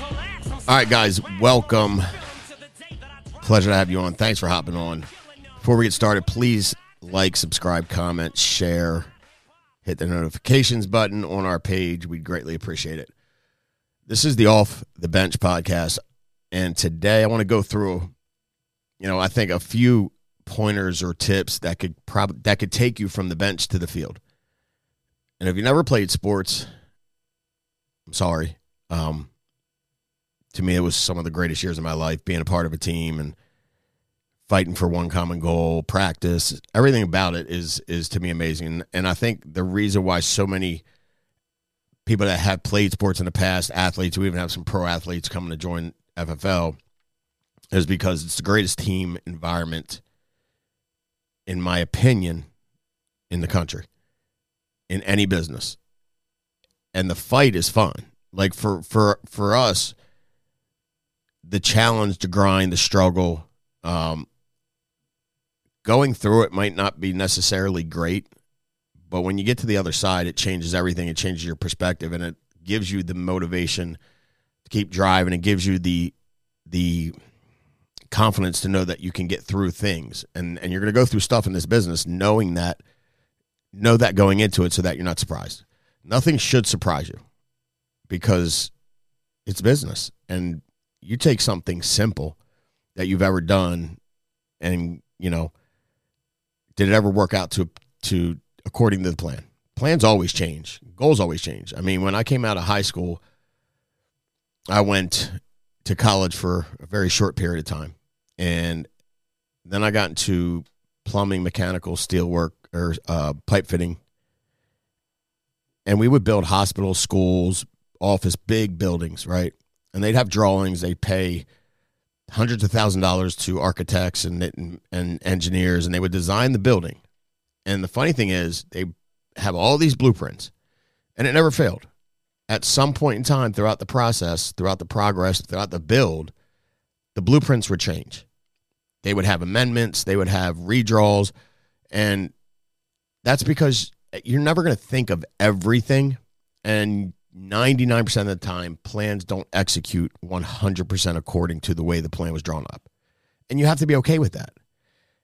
All right, guys, welcome. Pleasure to have you on. Thanks for hopping on. Before we get started, please like, subscribe, comment, share, hit the notifications button on our page. We'd greatly appreciate it. This is the Off the Bench podcast, and today I want to go through, you know, I think a few pointers or tips that could prob- that could take you from the bench to the field. And if you never played sports, I'm sorry. Um, to me, it was some of the greatest years of my life being a part of a team and fighting for one common goal, practice, everything about it is is to me amazing. And I think the reason why so many people that have played sports in the past, athletes, we even have some pro athletes coming to join FFL, is because it's the greatest team environment, in my opinion, in the country, in any business. And the fight is fun. Like for for for us, the challenge, the grind, the struggle, um, going through it might not be necessarily great, but when you get to the other side, it changes everything. It changes your perspective, and it gives you the motivation to keep driving. It gives you the the confidence to know that you can get through things, and and you're going to go through stuff in this business, knowing that know that going into it, so that you're not surprised. Nothing should surprise you because it's business, and you take something simple that you've ever done and you know did it ever work out to to according to the plan? Plans always change. Goals always change. I mean when i came out of high school i went to college for a very short period of time. And then i got into plumbing mechanical steel work or uh, pipe fitting. And we would build hospitals schools office big buildings right and they'd have drawings. They'd pay hundreds of thousand dollars to architects and, and and engineers, and they would design the building. And the funny thing is, they have all these blueprints, and it never failed. At some point in time, throughout the process, throughout the progress, throughout the build, the blueprints would change. They would have amendments. They would have redraws, and that's because you're never going to think of everything, and 99% of the time, plans don't execute 100% according to the way the plan was drawn up. And you have to be okay with that.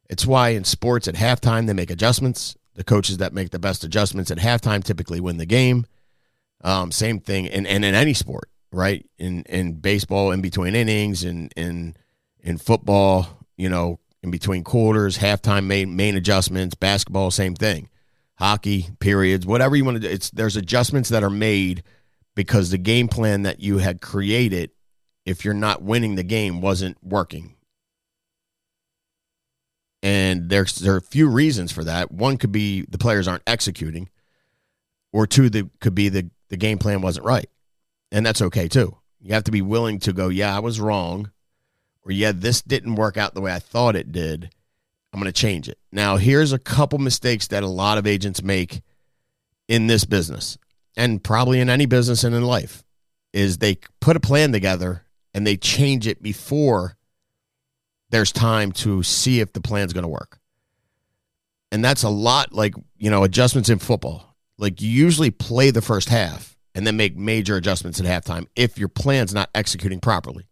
It's why in sports at halftime, they make adjustments. The coaches that make the best adjustments at halftime typically win the game. Um, same thing, and, and in any sport, right? In in baseball, in between innings, in in in football, you know, in between quarters, halftime main main adjustments. Basketball, same thing. Hockey, periods, whatever you want to do. It's there's adjustments that are made because the game plan that you had created, if you're not winning the game, wasn't working. And there's there are a few reasons for that. One could be the players aren't executing, or two, the could be the, the game plan wasn't right. And that's okay too. You have to be willing to go, yeah, I was wrong, or yeah, this didn't work out the way I thought it did. I'm going to change it. Now, here's a couple mistakes that a lot of agents make in this business and probably in any business and in life is they put a plan together and they change it before there's time to see if the plan's going to work. And that's a lot like, you know, adjustments in football. Like you usually play the first half and then make major adjustments at halftime if your plan's not executing properly.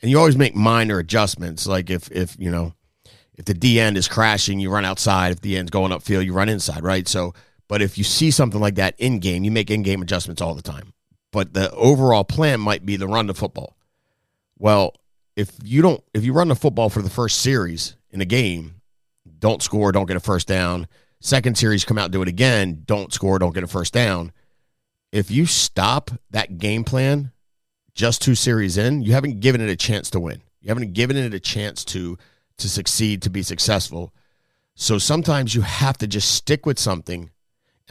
And you always make minor adjustments like if if, you know, if the D end is crashing, you run outside. If the end's going upfield, you run inside, right? So but if you see something like that in game, you make in game adjustments all the time. But the overall plan might be to run the football. Well, if you don't, if you run the football for the first series in a game, don't score, don't get a first down. Second series, come out do it again, don't score, don't get a first down. If you stop that game plan just two series in, you haven't given it a chance to win. You haven't given it a chance to to succeed, to be successful. So sometimes you have to just stick with something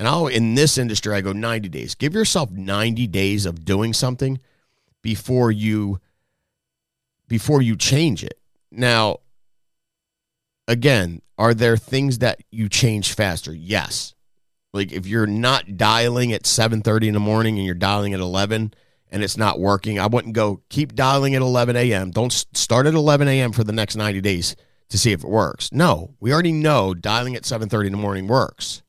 and I'll in this industry, I go 90 days. Give yourself 90 days of doing something before you before you change it. Now, again, are there things that you change faster? Yes. Like if you're not dialing at 7:30 in the morning and you're dialing at 11 and it's not working, I wouldn't go keep dialing at 11 a.m. Don't start at 11 a.m. for the next 90 days to see if it works. No, we already know dialing at 7:30 in the morning works.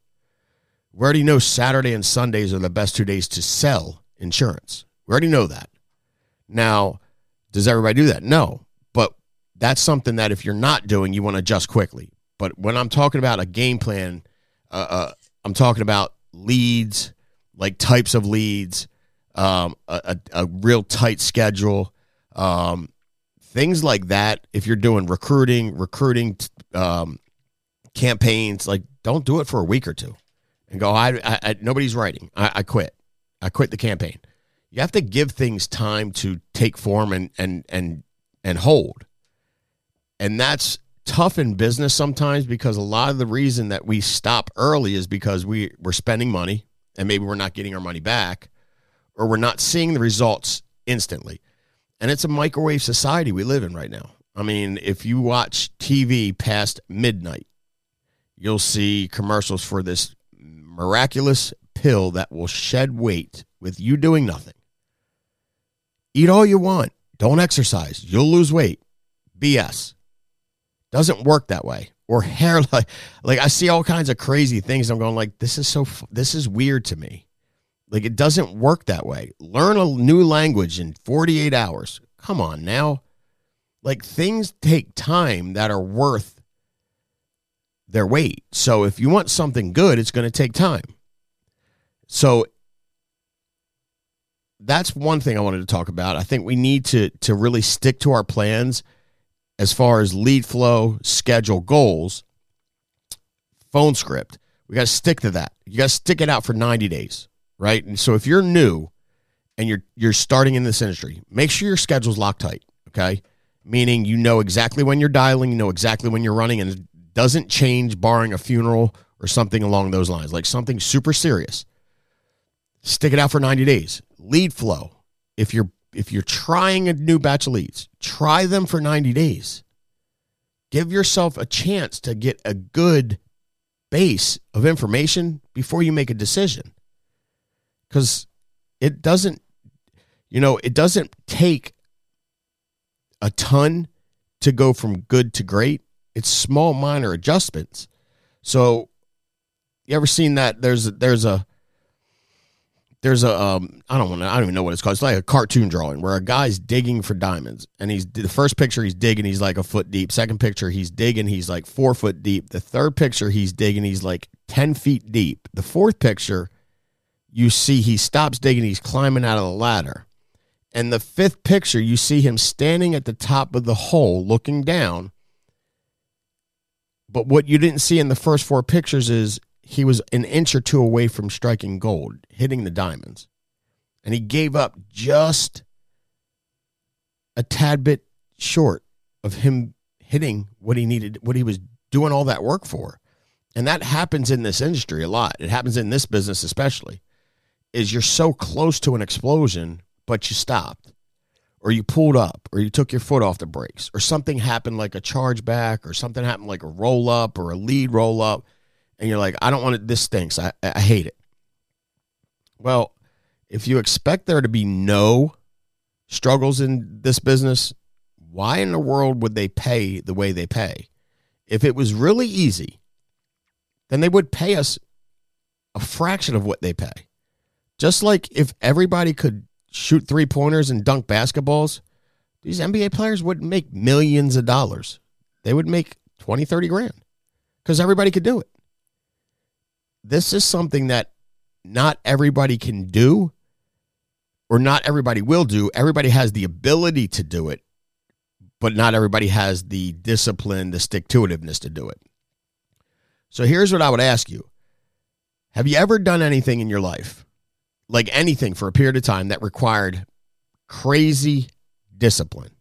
We already know Saturday and Sundays are the best two days to sell insurance. We already know that. Now, does everybody do that? No. But that's something that if you're not doing, you want to adjust quickly. But when I'm talking about a game plan, uh, uh, I'm talking about leads, like types of leads, um, a, a, a, real tight schedule, um, things like that. If you're doing recruiting, recruiting um, campaigns, like don't do it for a week or two and go, I, I, I nobody's writing. I, I quit. I quit the campaign. You have to give things time to take form and and and and hold. And that's tough in business sometimes because a lot of the reason that we stop early is because we we're spending money and maybe we're not getting our money back or we're not seeing the results instantly. And it's a microwave society we live in right now. I mean, if you watch TV past midnight, you'll see commercials for this miraculous pill that will shed weight with you doing nothing. Eat all you want. Don't exercise. You'll lose weight. BS. Doesn't work that way. Or hair like like I see all kinds of crazy things. I'm going like this is so this is weird to me. Like it doesn't work that way. Learn a new language in 48 hours. Come on now. Like things take time that are worth their weight. So if you want something good, it's going to take time. So that's one thing I wanted to talk about. I think we need to to really stick to our plans as far as lead flow, schedule, goals, phone script. We got to stick to that. You got to stick it out for 90 days, right? And so if you're new and you're you're starting in this industry, make sure your schedule's locked tight, okay? Meaning you know exactly when you're dialing, you know exactly when you're running and doesn't change barring a funeral or something along those lines, like something super serious. Stick it out for 90 days. Lead flow. If you're if you're trying a new batch of leads, try them for 90 days. Give yourself a chance to get a good base of information before you make a decision. Cuz it doesn't you know, it doesn't take a ton to go from good to great. It's small minor adjustments. So you ever seen that there's there's a there's a um, I don't want to I don't even know what it's called. It's like a cartoon drawing where a guy's digging for diamonds, and he's the first picture he's digging he's like a foot deep. Second picture he's digging he's like four foot deep. The third picture he's digging he's like ten feet deep. The fourth picture you see he stops digging he's climbing out of the ladder, and the fifth picture you see him standing at the top of the hole looking down. But what you didn't see in the first four pictures is he was an inch or two away from striking gold, hitting the diamonds. And he gave up just a tad bit short of him hitting what he needed, what he was doing all that work for. And that happens in this industry a lot. It happens in this business especially. Is you're so close to an explosion, but you stopped. Or you pulled up, or you took your foot off the brakes, or something happened like a charge back, or something happened like a roll up or a lead roll up and you're like, I don't want it. This stinks. I, I hate it. Well, if you expect there to be no struggles in this business, why in the world would they pay the way they pay? If it was really easy, then they would pay us a fraction of what they pay. Just like if everybody could shoot three pointers and dunk basketballs, these NBA players wouldn't make millions of dollars. They would make 20, 30 grand because everybody could do it this is something that not everybody can do or not everybody will do. Everybody has the ability to do it, but not everybody has the discipline, the stick to itiveness to do it. So here's what I would ask you Have you ever done anything in your life, like anything for a period of time, that required crazy discipline?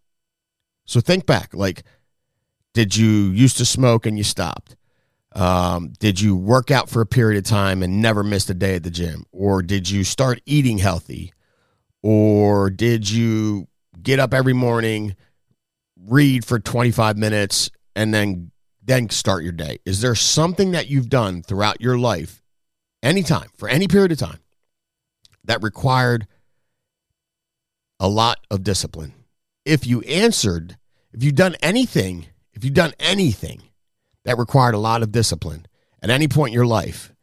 So think back like, did you used to smoke and you stopped? Um, did you work out for a period of time and never missed a day at the gym? Or did you start eating healthy? Or did you get up every morning, read for 25 minutes, and then then start your day? Is there something that you've done throughout your life, anytime, for any period of time, that required a lot of discipline? If you answered, if you've done anything, if you've done anything that required a lot of discipline at any point in your life,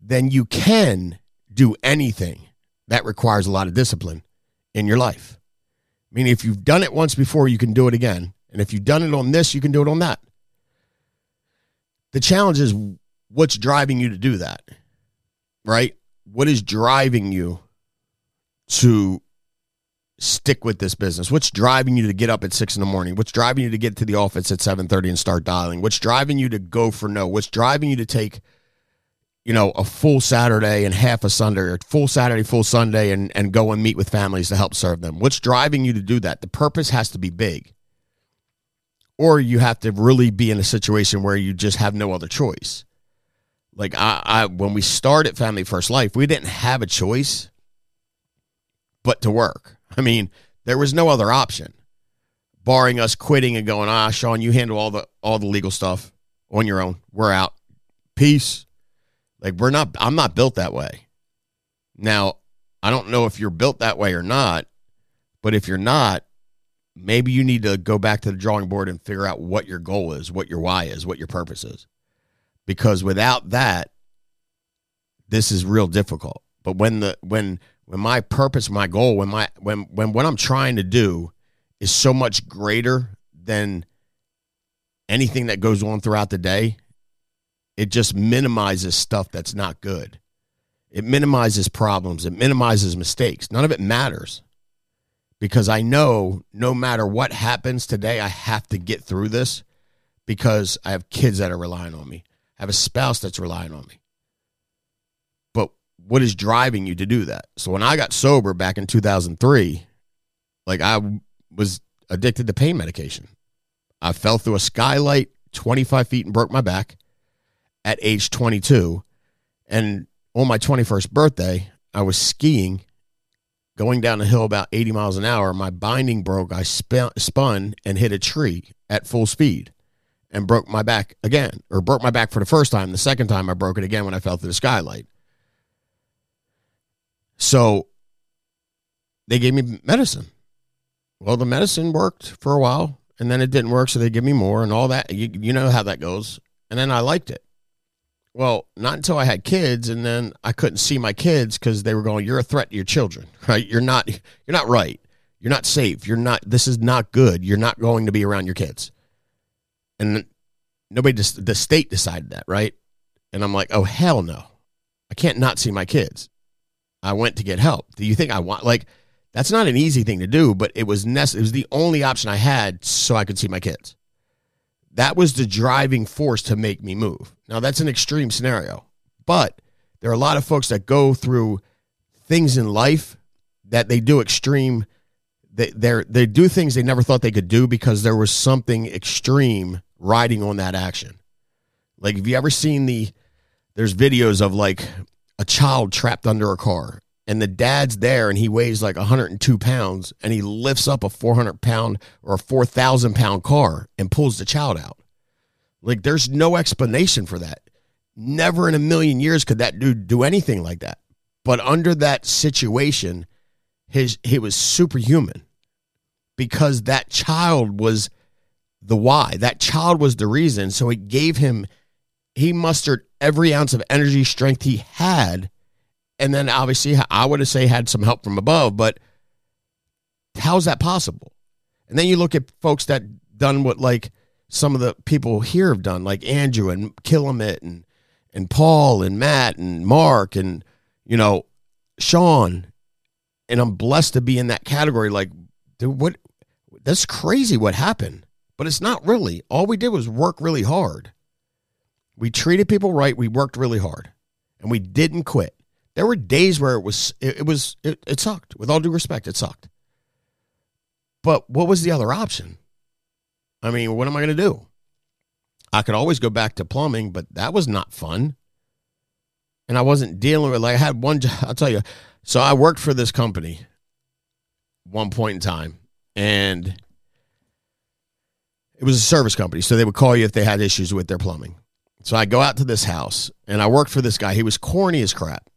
then you can do anything that requires a lot of discipline in your life. Meaning, if you've done it once before, you can do it again. And if you've done it on this, you can do it on that. The challenge is what's driving you to do that, right? What is driving you to stick with this business? What's driving you to get up at six in the morning? What's driving you to get to the office at seven thirty and start dialing? What's driving you to go for no? What's driving you to take, you know, a full Saturday and half a Sunday, or full Saturday, full Sunday, and and go and meet with families to help serve them? What's driving you to do that? The purpose has to be big, or you have to really be in a situation where you just have no other choice. Like I, I when we started Family First Life, we didn't have a choice but to work. I mean, there was no other option, barring us quitting and going, ah, Shawn, you handle all the all the legal stuff on your own. We're out. Peace. Like we're not. I'm not built that way. Now, I don't know if you're built that way or not, but if you're not, maybe you need to go back to the drawing board and figure out what your goal is, what your why is, what your purpose is. Because without that, this is real difficult. But when the when when my purpose, my goal, when my when when what I'm trying to do is so much greater than anything that goes on throughout the day, it just minimizes stuff that's not good. It minimizes problems, it minimizes mistakes. None of it matters. Because I know no matter what happens today, I have to get through this because I have kids that are relying on me. I have a spouse that's relying on me But what is driving you to do that? So when I got sober back in 2003, like I was addicted to pain medication. I fell through a skylight 25 feet and broke my back at age 22. And on my 21st birthday, I was skiing, going down a hill about 80 miles an hour. My binding broke. I spun and hit a tree at full speed and broke my back again, or broke my back for the first time. The second time, I broke it again when I fell through the skylight. So they gave me medicine. Well, the medicine worked for a while and then it didn't work. So they give me more and all that. You, you know how that goes. And then I liked it. Well, not until I had kids, and then I couldn't see my kids because they were going, "You're a threat to your children, right? You're not, you're not right. You're not safe. You're not. This is not good. You're not going to be around your kids." And nobody, just the state decided that, right? And I'm like, "Oh hell no! I can't not see my kids." I went to get help. Do you think I want like that's not an easy thing to do, but it was nece- it was the only option I had so I could see my kids. That was the driving force to make me move. Now that's an extreme scenario, but there are a lot of folks that go through things in life that they do extreme they they do things they never thought they could do because there was something extreme riding on that action. Like have you ever seen the there's videos of like a child trapped under a car and the dad's there and he weighs like 102 pounds and he lifts up a 400 pound or a 4,000 pound car and pulls the child out. Like there's no explanation for that. Never in a million years could that dude do anything like that. But under that situation, his he was superhuman because that child was the why. That child was the reason. So it gave him he mustered every ounce of energy strength he had. And then obviously i would have say had some help from above but how's that possible? And then you look at folks that done what like some of the people here have done like andrew and killamit and and paul and matt and mark and you know shawn. And i'm blessed to be in that category. Like dude what that's crazy what happened but it's not really all we did was work really hard we treated people right. We worked really hard, and we didn't quit. There were days where it was it, it was it, it sucked. With all due respect, it sucked. But what was the other option? I mean, what am I going to do? I could always go back to plumbing, but that was not fun. And I wasn't dealing with like I had one job. I'll tell you. So I worked for this company one point in time, and it was a service company. So they would call you if they had issues with their plumbing. So I go out to this house and I worked for this guy. He was corny as crap.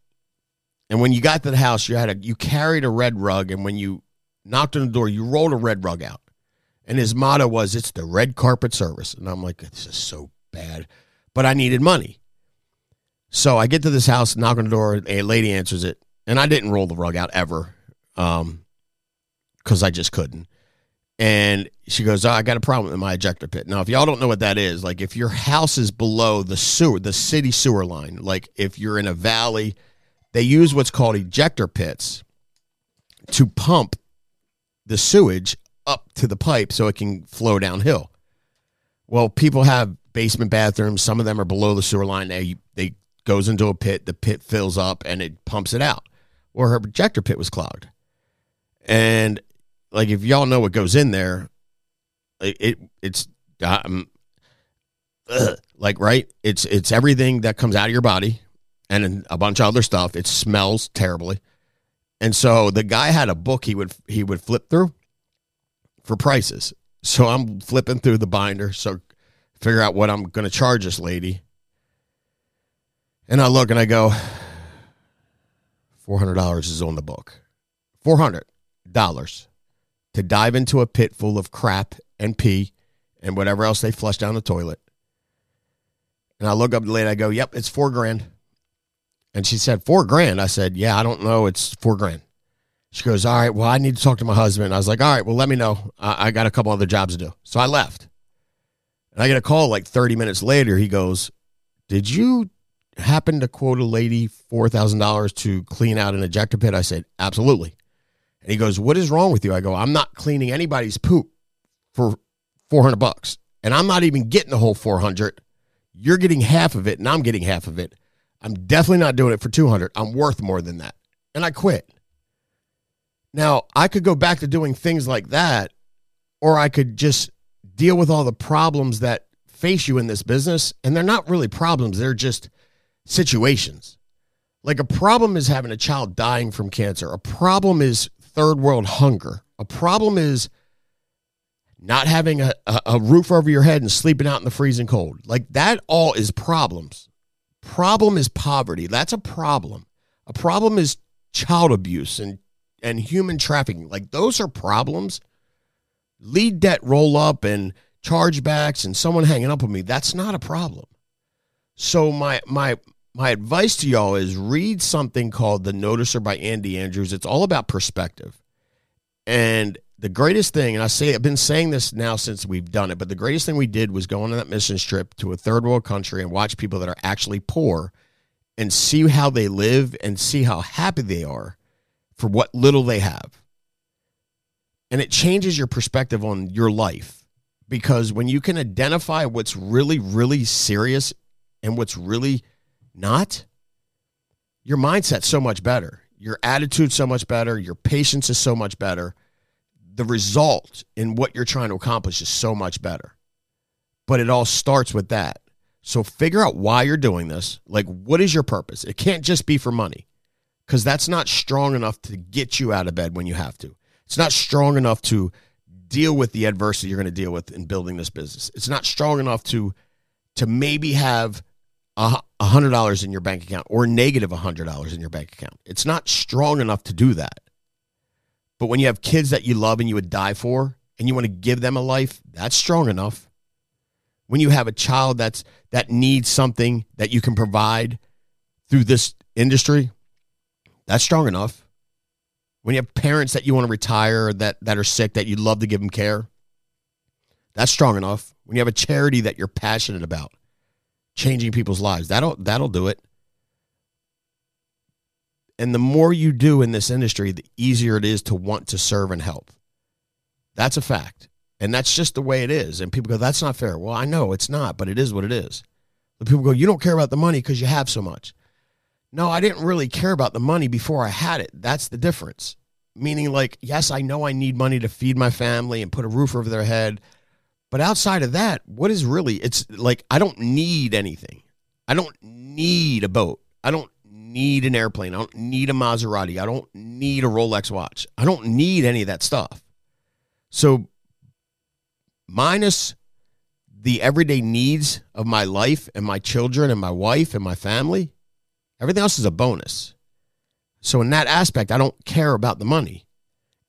And when you got to the house, you had a you carried a red rug, and when you knocked on the door, you rolled a red rug out. And his motto was, "It's the red carpet service." And I'm like, "This is so bad," but I needed money. So I get to this house, knock on the door, a lady answers it, and I didn't roll the rug out ever, um, because I just couldn't. And she goes, oh, I got a problem with my ejector pit. Now, if y'all don't know what that is, like if your house is below the sewer, the city sewer line, like if you're in a valley, they use what's called ejector pits to pump the sewage up to the pipe so it can flow downhill. Well, people have basement bathrooms. Some of them are below the sewer line. They they goes into a pit. The pit fills up and it pumps it out. Well, her ejector pit was clogged, and like if y'all know what goes in there, it, it it's um, ugh, like right. It's it's everything that comes out of your body and a bunch of other stuff. It smells terribly, and so the guy had a book he would he would flip through for prices. So I'm flipping through the binder, so figure out what I'm going to charge this lady. And I look and I go, $400 is on the book. $400 to dive into a pit full of crap and pee and whatever else they flush down the toilet. And I look up the lady, I go, Yep, it's four grand. And she said, Four grand. I said, Yeah, I don't know. It's four grand. She goes, All right, well, I need to talk to my husband. I was like, All right, well, let me know. I, I got a couple other jobs to do. So I left. And I get a call like 30 minutes later. He goes, Did you happen to quote a lady $4,000 to clean out an ejector pit? I said, Absolutely. And he goes, What is wrong with you? I go, I'm not cleaning anybody's poop for 400 bucks. And I'm not even getting the whole 400. You're getting half of it and I'm getting half of it. I'm definitely not doing it for 200. I'm worth more than that. And I quit. Now, I could go back to doing things like that, or I could just deal with all the problems that face you in this business. And they're not really problems, they're just situations. Like a problem is having a child dying from cancer, a problem is third world hunger, a problem is not having a, a, roof over your head and sleeping out in the freezing cold. Like that all is problems. Problem is poverty. That's a problem. A problem is child abuse and and human trafficking. Like those are problems. Lead debt roll up and chargebacks and someone hanging up with me. That's not a problem. So my my my advice to y'all is read something called The Noticer by Andy Andrews. It's all about perspective. And the greatest thing, and I say I've been saying this now since we've done it, but the greatest thing we did was go on that mission trip to a third world country and watch people that are actually poor and see how they live and see how happy they are for what little they have. And it changes your perspective on your life because when you can identify what's really, really serious and what's really not, your mindset's so much better. Your attitude's so much better. Your patience is so much better the result in what you're trying to accomplish is so much better. But it all starts with that. So figure out why you're doing this. Like, what is your purpose? It can't just be for money because that's not strong enough to get you out of bed when you have to. It's not strong enough to deal with the adversity you're going to deal with in building this business. It's not strong enough to to maybe have a hundred dollars in your bank account or negative a hundred dollars in your bank account. It's not strong enough to do that. But when you have kids that you love and you would die for and you want to give them a life, that's strong enough. When you have a child that's that needs something that you can provide through this industry, that's strong enough. When you have parents that you want to retire that that are sick that you'd love to give them care, that's strong enough. When you have a charity that you're passionate about, changing people's lives, that'll that'll do it. And the more you do in this industry, the easier it is to want to serve and help. That's a fact. And that's just the way it is. And people go, that's not fair. Well, I know it's not, but it is what it is. The people go, you don't care about the money because you have so much. No, I didn't really care about the money before I had it. That's the difference. Meaning, like, yes, I know I need money to feed my family and put a roof over their head. But outside of that, what is really, it's like, I don't need anything. I don't need a boat. I don't need an airplane. I don't need a Maserati. I don't need a Rolex watch. I don't need any of that stuff. So, minus the everyday needs of my life and my children and my wife and my family, everything else is a bonus. So, in that aspect, I don't care about the money.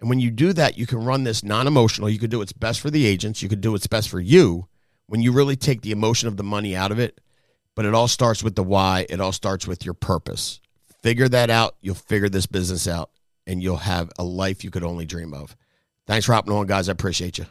And when you do that, you can run this non emotional. You could do what's best for the agents, you could do what's best for you when you really take the emotion of the money out of it but it all starts with the why. It all starts with your purpose. Figure that out. You'll figure this business out and you'll have a life you could only dream of. Thanks for hopping on, guys. I appreciate you.